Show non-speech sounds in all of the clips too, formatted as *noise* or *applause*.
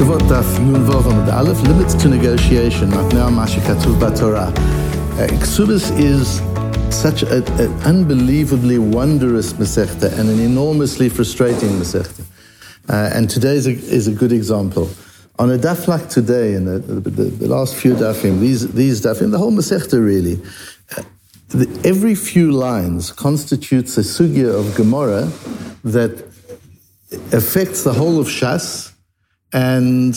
Daf Nun Vav Amud Aleph, limits to negotiation, Mashi Katuv BaTorah. Uh, Ksubis is such an unbelievably wondrous Masechta and an enormously frustrating Masechta. Uh, and today is a, is a good example. On a daf like today, in the, the, the, last few dafim, these, these dafim, the whole Masechta really, uh, the, every few lines constitutes a sugya of Gemara that affects the whole of Shas and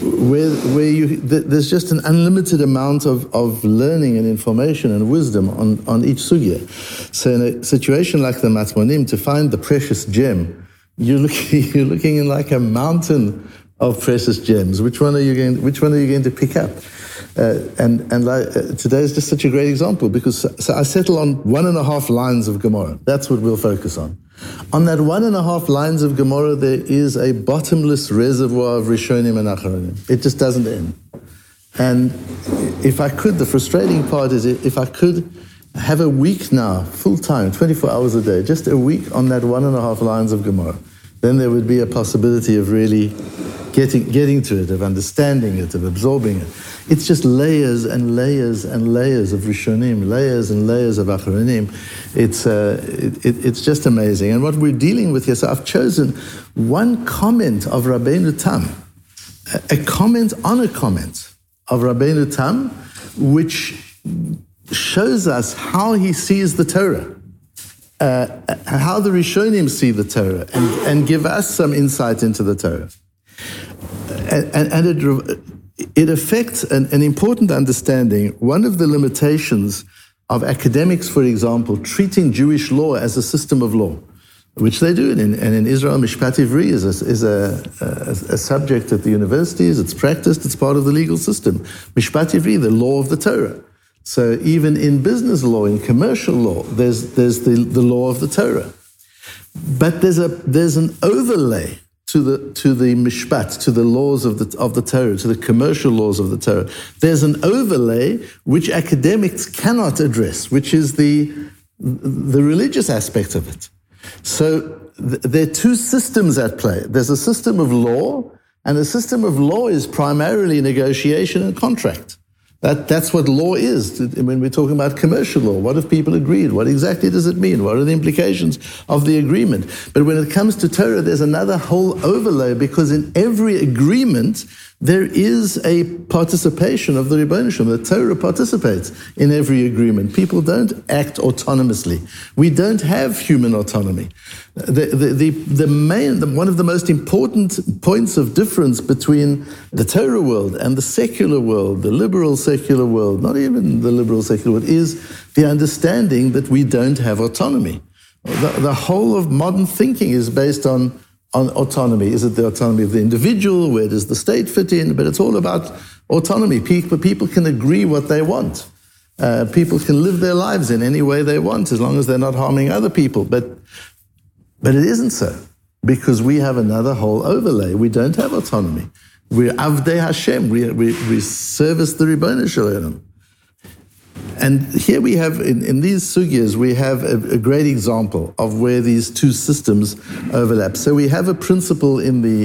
where, where you, there's just an unlimited amount of, of learning and information and wisdom on, on each sugya. So in a situation like the Matmonim, to find the precious gem, you're looking, *laughs* you're looking in like a mountain of precious gems. Which one are you going, which one are you going to pick up? Uh, and and uh, today is just such a great example because so I settle on one and a half lines of Gemara. That's what we'll focus on. On that one and a half lines of Gemara, there is a bottomless reservoir of Rishonim and Acharonim. It just doesn't end. And if I could, the frustrating part is if I could have a week now, full time, 24 hours a day, just a week on that one and a half lines of Gemara, then there would be a possibility of really getting, getting to it, of understanding it, of absorbing it. It's just layers and layers and layers of Rishonim, layers and layers of Acharonim. It's, uh, it, it, it's just amazing. And what we're dealing with here, so I've chosen one comment of Rabbeinu Tam, a, a comment on a comment of Rabbeinu Tam, which shows us how he sees the Torah. Uh, how the Rishonim see the Torah and, and give us some insight into the Torah and, and it, it affects an, an important understanding. One of the limitations of academics, for example, treating Jewish law as a system of law, which they do. And in, and in Israel, Mishpat Ivri is, a, is a, a, a, subject at the universities, it's practiced, it's part of the legal system. Mishpat Ivri, the law of the Torah. So even in business law, in commercial law, there's, there's the, the law of the Torah. But there's, a, there's an overlay to the to the mishpat, to the laws of the of the Torah, to the commercial laws of the Torah. There's an overlay which academics cannot address, which is the the religious aspect of it. So th- there are two systems at play. There's a system of law, and the system of law is primarily negotiation and contract. That, that's what law is. When we're talking about commercial law, what if people agreed? What exactly does it mean? What are the implications of the agreement? But when it comes to Torah, there's another whole overlay because in every agreement, there is a participation of the Rebbeinu Shalom. The Torah participates in every agreement. People don't act autonomously. We don't have human autonomy. The, the, the, the main, the, one of the most important points of difference between the Torah world and the secular world, the liberal secular world, not even the liberal secular world, is the understanding that we don't have autonomy. The, the whole of modern thinking is based on on autonomy. Is it the autonomy of the individual? Where does the state fit in? But it's all about autonomy. People, can agree what they want. Uh, people can live their lives in any way they want as long as they're not harming other people. But, but it isn't so because we have another whole overlay. We don't have autonomy. We're Avdei Hashem. We, we, we service the Ribbon Shalom. And here we have, in, in these sugyas, we have a, a, great example of where these two systems overlap. So we have a principle in the,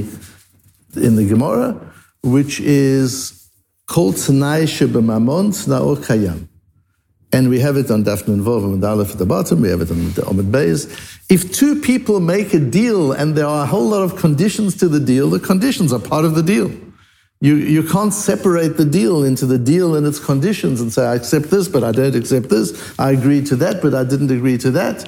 in the Gemara, which is called Tnai Shebemamon Tnao Kayam. And we have it on Dafnun Vov and Aleph at the bottom, we have it on the Omid Beis. If two people make a deal and there are a whole lot of conditions to the deal, the conditions are part of the deal. You, you can't separate the deal into the deal and its conditions and say, I accept this, but I don't accept this. I agree to that, but I didn't agree to that.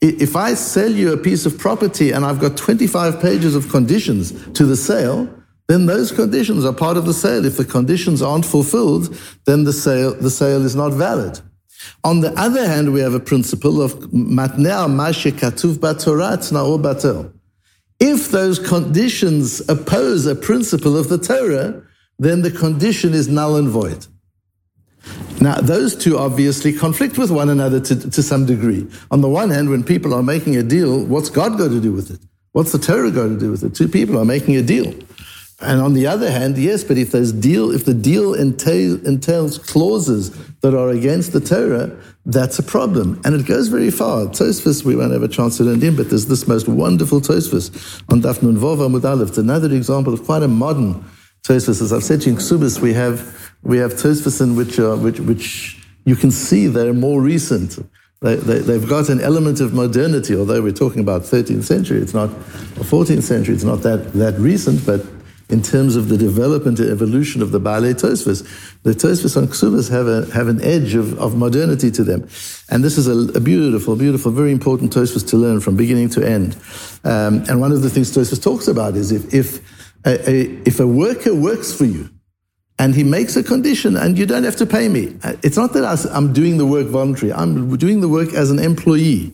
If I sell you a piece of property and I've got 25 pages of conditions to the sale, then those conditions are part of the sale. If the conditions aren't fulfilled, then the sale, the sale is not valid. On the other hand, we have a principle of matnea mashe katuv batorat na'or batel. If those conditions oppose a principle of the Torah, then the condition is null and void. Now, those two obviously conflict with one another to, to some degree. On the one hand, when people are making a deal, what's God got to do with it? What's the Torah got to do with it? Two people are making a deal. And on the other hand, yes, but if deal, if the deal entail, entails clauses that are against the Torah, that's a problem. And it goes very far. Tosfos, we won't have a chance to learn in, but there's this most wonderful Tosfos on Daf Nun Vav Amud Aleph. It's another example of quite a modern Tosfos. As I've said to you in Ksubis, we have, we have Tosfos in which, are, which, which you can see they're more recent. They, they, have got an element of modernity, although we're talking about 13th century, it's not, or 14th century, it's not that, that recent, but in terms of the development and evolution of the Baalei Tosfos. The Tosfos and Ksubas have, have an edge of, of modernity to them. And this is a, a beautiful, beautiful, very important Tosfos to learn from beginning to end. Um, and one of the things Tosfos talks about is if, if, a, a, if a worker works for you, and he makes a condition and you don't have to pay me. It's not that I'm doing the work voluntarily. I'm doing the work as an employee.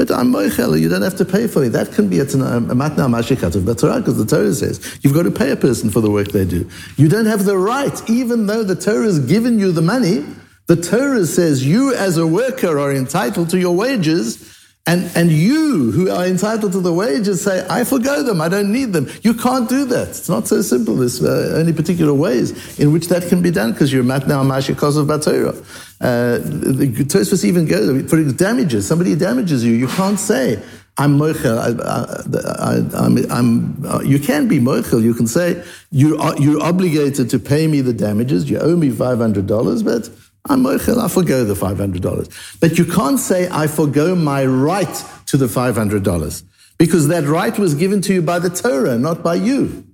But I'm moichel, you don't have to pay for it. That can be a matna mashikatov b'torah, because the Torah says you've got to pay a person for the work they do. You don't have the right, even though the Torah has given you the money, the Torah says you as a worker are entitled to your wages, and, and you who are entitled to the wages say, I forgo them, I don't need them. You can't do that. It's not so simple. There's uh, only particular ways in which that can be done because you're matna mashikatov of b'torah. Uh, the Tosfos even goes for damages. Somebody damages you. You can't say I'm moichel. I, am uh, you can be moichel. You can say you are, you're obligated to pay me the damages. You owe me five hundred dollars, but I'm moichel. I forgo the five hundred dollars. But you can't say I forgo my right to the five hundred dollars because that right was given to you by the Torah, not by you.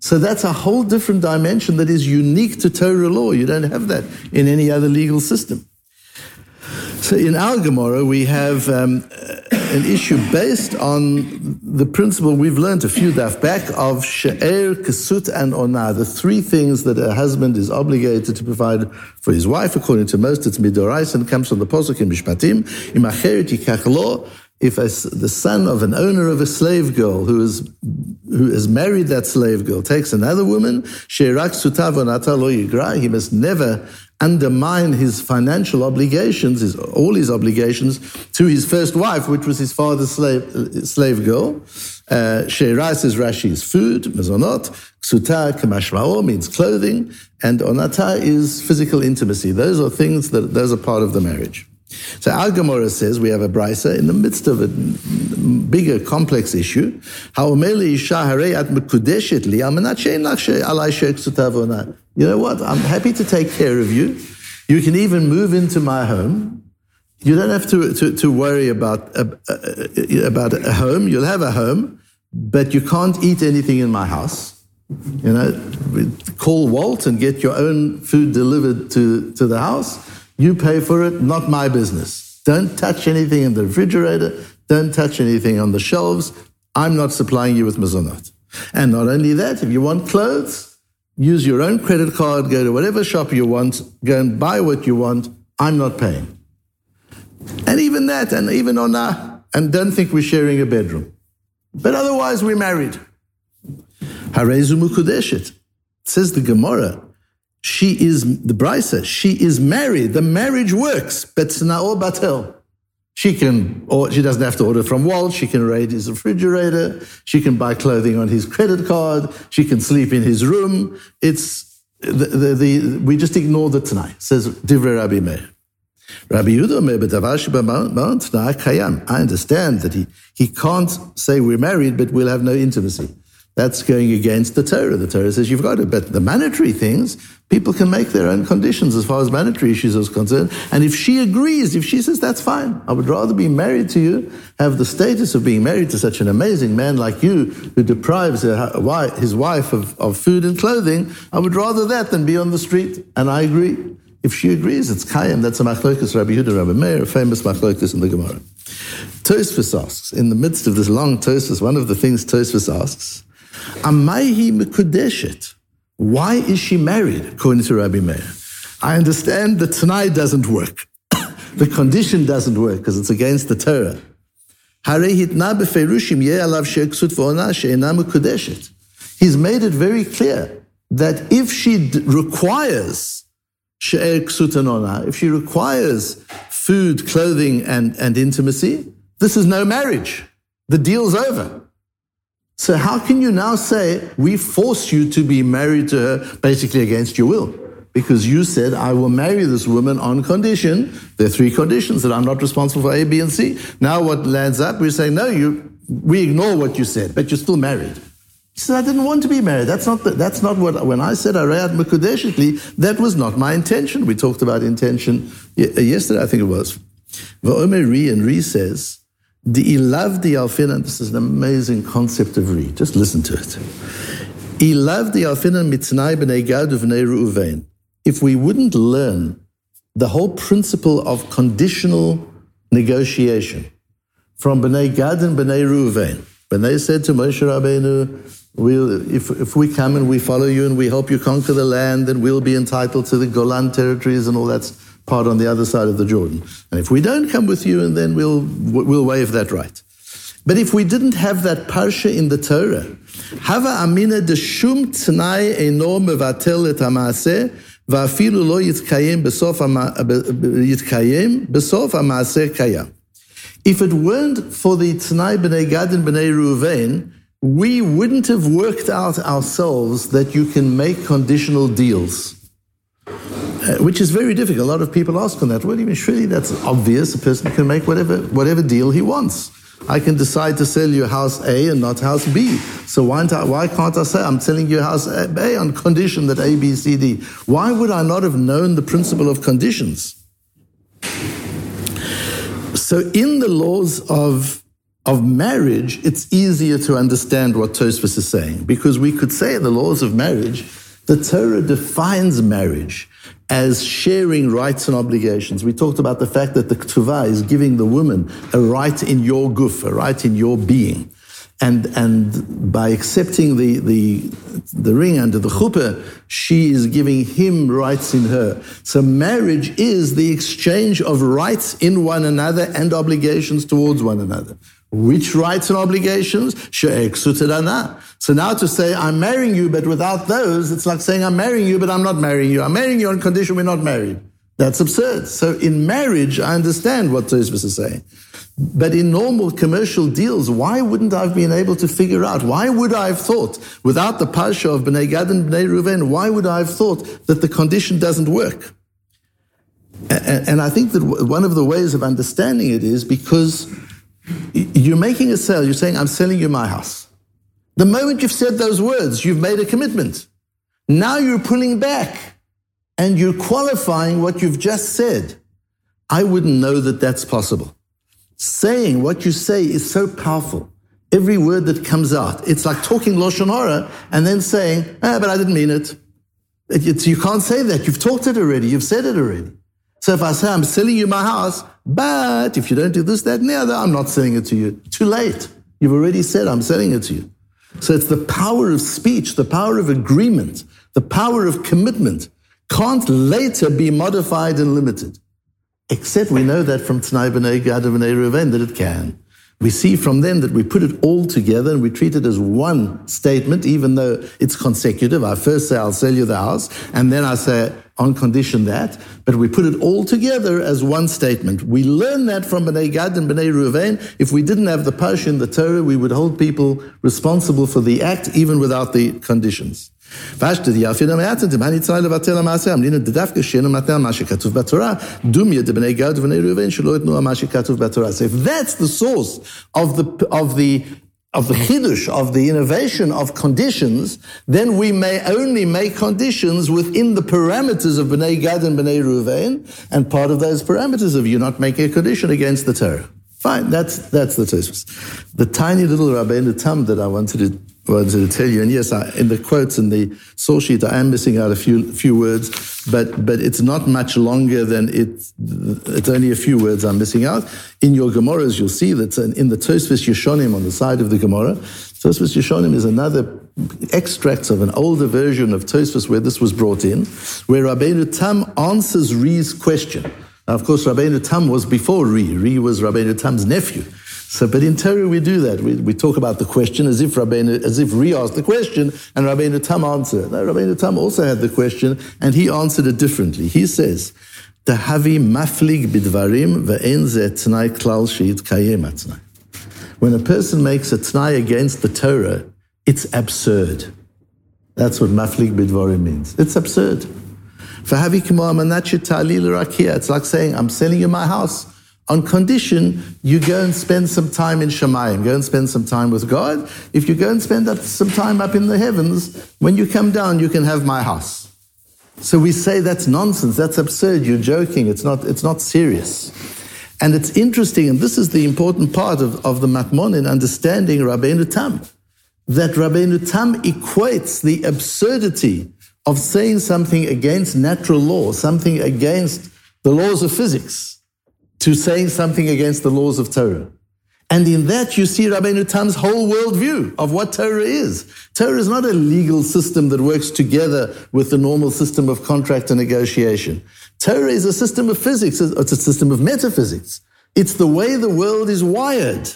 So that's a whole different dimension that is unique to Torah law. You don't have that in any other legal system. So in our Gemara, we have um, an issue based on the principle we've learned a few daf back of she'er, kesut, and onah, the three things that a husband is obligated to provide for his wife. According to most, it's midorais and comes from the posuk in Mishpatim. Imacheret yikach if a, the son of an owner of a slave girl who is who has married that slave girl takes another woman, he must never undermine his financial obligations, his, all his obligations to his first wife, which was his father's slave, slave girl. Uh, is Rashi's food, mezonot. Ksuta kamashmao means clothing, and onata is physical intimacy. Those are things that those are part of the marriage. So our Gemara says we have a brisa in the midst of a bigger, complex issue. You know what? I'm happy to take care of you. You can even move into my home. You don't have to, to, to worry about, uh, uh, about a home. You'll have a home, but you can't eat anything in my house. You know, call Wolt and get your own food delivered to, to the house you pay for it, not my business. Don't touch anything in the refrigerator. Don't touch anything on the shelves. I'm not supplying you with mezonot. And not only that, if you want clothes, use your own credit card, go to whatever shop you want, go and buy what you want. I'm not paying. And even that, and even on that, and don't think we're sharing a bedroom. But otherwise, we're married. Harezu mukudeshet. Says the Gemara, she is the brisa. She is married. The marriage works, but sna'o batel. She can, or she doesn't have to order from Wolt. She can raid his refrigerator. She can buy clothing on his credit card. She can sleep in his room. It's the, the, the we just ignore the tnai. Says Divrei Rabbi Meir. Rabbi Yehuda I understand that he, he can't say we're married, but we'll have no intimacy. That's going against the Torah. The Torah says you've got to, but the mandatory things, people can make their own conditions as far as mandatory issues are concerned. And if she agrees, if she says that's fine, I would rather be married to you, have the status of being married to such an amazing man like you who deprives his wife of, of food and clothing, I would rather that than be on the street. And I agree. If she agrees, it's Kayam. That's a machlokas Rabbi Yehuda, Rabbi Meir, a famous machlokas in the Gemara. Tosfos asks, in the midst of this long Tosfos, one of the things Tosfos asks, Amaihi Mekudeshet. Why is she married, according to Rabbi Meir? I understand that tnai doesn't work. *coughs* the condition doesn't work because it's against the Torah. He's made it very clear that if she requires if she requires food, clothing, and, and intimacy, this is no marriage. The deal's over. So how can you now say we force you to be married to her basically against your will? because you said, I will marry this woman on condition. There are three conditions that I'm not responsible for A, B, and C. Now what lands up, we say, no, you, we ignore what you said, but you're still married. He said, I didn't want to be married. That's not, the, that's not what, when I said Arayat Mekudeshikli, that was not my intention. We talked about intention yesterday, I think it was. Va'omer Ri, and Ri says, the ilav di alfinan, this is an amazing concept of Ri. Just listen to it. Ilav di alfinan mitznai b'nei gad uvnei ru'uvein if we wouldn't learn the whole principle of conditional negotiation from Bnei Gad and Bnei Reuven, when they said to Moshe Rabbeinu, we'll, if, if we come and we follow you and we help you conquer the land, then we'll be entitled to the Golan territories and all that part on the other side of the Jordan. And if we don't come with you, and then we'll, we'll waive that right. But if we didn't have that parsha in the Torah, Hava amina de shum tnai eno mevatel et ha'maaseh, ואפילו לא יתקיים בסוף, יתקיים בסוף המעשה קיים. If it weren't for the Tanai B'nai Gad and B'nai Ruvain, we wouldn't have worked out ourselves that you can make conditional deals. Uh, which is very difficult. A lot of people ask on that. Well, even surely that's obvious. A person can make whatever, whatever deal he wants. I can decide to sell you house A and not house B. So why, I, why can't I say I'm selling you house A on condition that A, B, C, D? Why would I not have known the principle of conditions? So in the laws of, of marriage, it's easier to understand what Tosfos is saying because we could say in the laws of marriage, the Torah defines marriage as sharing rights and obligations. We talked about the fact that the Ketuvah is giving the woman a right in your guf, a right in your being. And, and by accepting the, the, the ring under the chuppah, she is giving him rights in her. So marriage is the exchange of rights in one another and obligations towards one another. Which rights and obligations? So now to say, I'm marrying you, but without those, it's like saying, I'm marrying you, but I'm not marrying you. I'm marrying you on condition we're not married. That's absurd. So in marriage, I understand what Tosfos is saying. But in normal commercial deals, why wouldn't I have been able to figure out? Why would I have thought, without the Pasha of Bnei Gad and Bnei Reuven, why would I have thought that the condition doesn't work? And I think that one of the ways of understanding it is because you're making a sale. You're saying, I'm selling you my house. The moment you've said those words, you've made a commitment. Now you're pulling back and you're qualifying what you've just said. I wouldn't know that that's possible. Saying what you say is so powerful. Every word that comes out, it's like talking Lashon and then saying, ah, but I didn't mean it. It's, you can't say that. You've talked it already. You've said it already. So if I say, I'm selling you my house, but if you don't do this, that, and the other, I'm not selling it to you. Too late. You've already said, I'm selling it to you. So it's the power of speech, the power of agreement, the power of commitment can't later be modified and limited. Except we know that from Tanai B'nai Gad B'nai Reuven that it can. We see from them that we put it all together and we treat it as one statement, even though it's consecutive. I first say, I'll sell you the house, and then I say, on condition that, but we put it all together as one statement. We learn that from Bnei Gad and Bnei Ruvain. If we didn't have the Parsha in the Torah, we would hold people responsible for the act even without the conditions. So if that's the source of the, of the of the chidush, of the innovation of conditions, then we may only make conditions within the parameters of Bnei Gad and Bnei Ruvain, and part of those parameters of you not making a condition against the Torah. Fine, that's that's the Tosfos. The tiny little Rabbeinu Tam that I wanted to wanted to tell you, and yes, I, in the quotes in the source sheet, I am missing out a few few words, but but it's not much longer than it. It's only a few words I'm missing out. In your Gemaras, you'll see that in the Tosfos Yeshonim on the side of the Gemara, Tosfos Yeshonim is another extracts of an older version of Tosfos where this was brought in, where Rabbeinu Tam answers Ri's question. Now, of course, Rabbeinu Tam was before Ri. Ri was Rabbeinu Tam's nephew. So, but in Torah we do that. We, we talk about the question as if Rabbeinu, as if Ri asked the question and Rabbeinu Tam answered. No, Rabbeinu Tam also had the question and he answered it differently. He says, "Tahavi maflig bidvarim ve'en tnai klal she'it kayem When a person makes a tnai against the Torah, it's absurd. That's what maflig bidvarim means. It's absurd. It's like saying, I'm selling you my house on condition you go and spend some time in Shemayim, go and spend some time with God. If you go and spend some time up in the heavens, when you come down, you can have my house. So we say that's nonsense, that's absurd, you're joking, it's not, it's not serious. And it's interesting, and this is the important part of, of the Matmon in understanding Rabbeinu Tam, that Rabbeinu Tam equates the absurdity of saying something against natural law, something against the laws of physics, to saying something against the laws of Torah. And in that, you see Rabbeinu Tam's whole worldview of what Torah is. Torah is not a legal system that works together with the normal system of contract and negotiation. Torah is a system of physics, it's a system of metaphysics. It's the way the world is wired.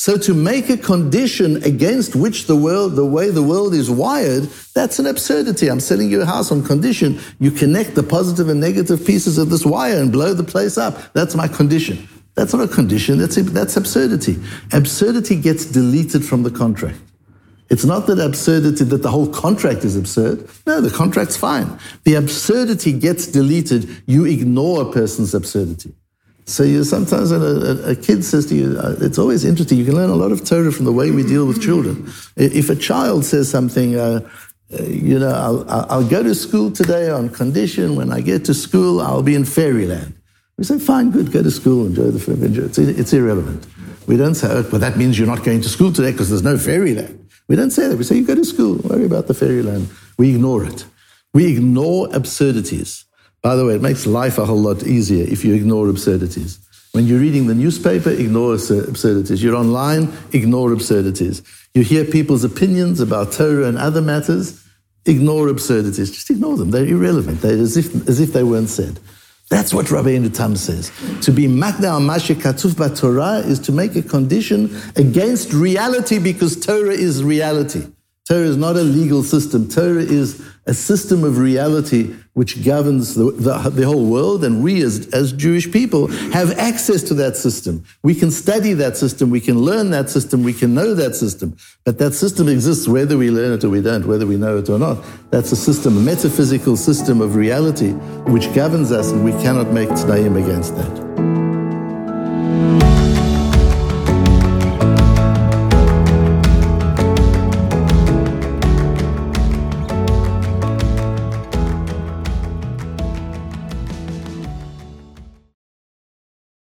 So to make a condition against which the world, the way the world is wired, that's an absurdity. I'm selling you a house on condition. You connect the positive and negative pieces of this wire and blow the place up. That's my condition. That's not a condition. That's, that's absurdity. Absurdity gets deleted from the contract. It's not that absurdity, that the whole contract is absurd. No, the contract's fine. The absurdity gets deleted. You ignore a person's absurdity. So you sometimes when a, a, kid says to you, uh, it's always interesting. You can learn a lot of Torah from the way we deal with children. If a child says something, uh, uh, you know, I'll, I'll, go to school today on condition when I get to school, I'll be in fairyland. We say, fine, good, go to school, enjoy the enjoy. It's, it's irrelevant. We don't say, oh, well, that means you're not going to school today because there's no fairyland. We don't say that. We say, you go to school, worry about the fairyland. We ignore it. We ignore absurdities. By the way, it makes life a whole lot easier if you ignore absurdities. When you're reading the newspaper, ignore absurdities. You're online, ignore absurdities. You hear people's opinions about Torah and other matters, ignore absurdities. Just ignore them. They're irrelevant. They're as if, as if they weren't said. That's what Rabbi Tam says. To be makna mashe katuf Torah is to make a condition against reality because Torah is reality. Torah is not a legal system. Torah is a system of reality which governs the, the, the, whole world, and we as, as Jewish people have access to that system. We can study that system, we can learn that system, we can know that system. But that system exists whether we learn it or we don't, whether we know it or not. That's a system, a metaphysical system of reality which governs us, and we cannot make tzedayim against that.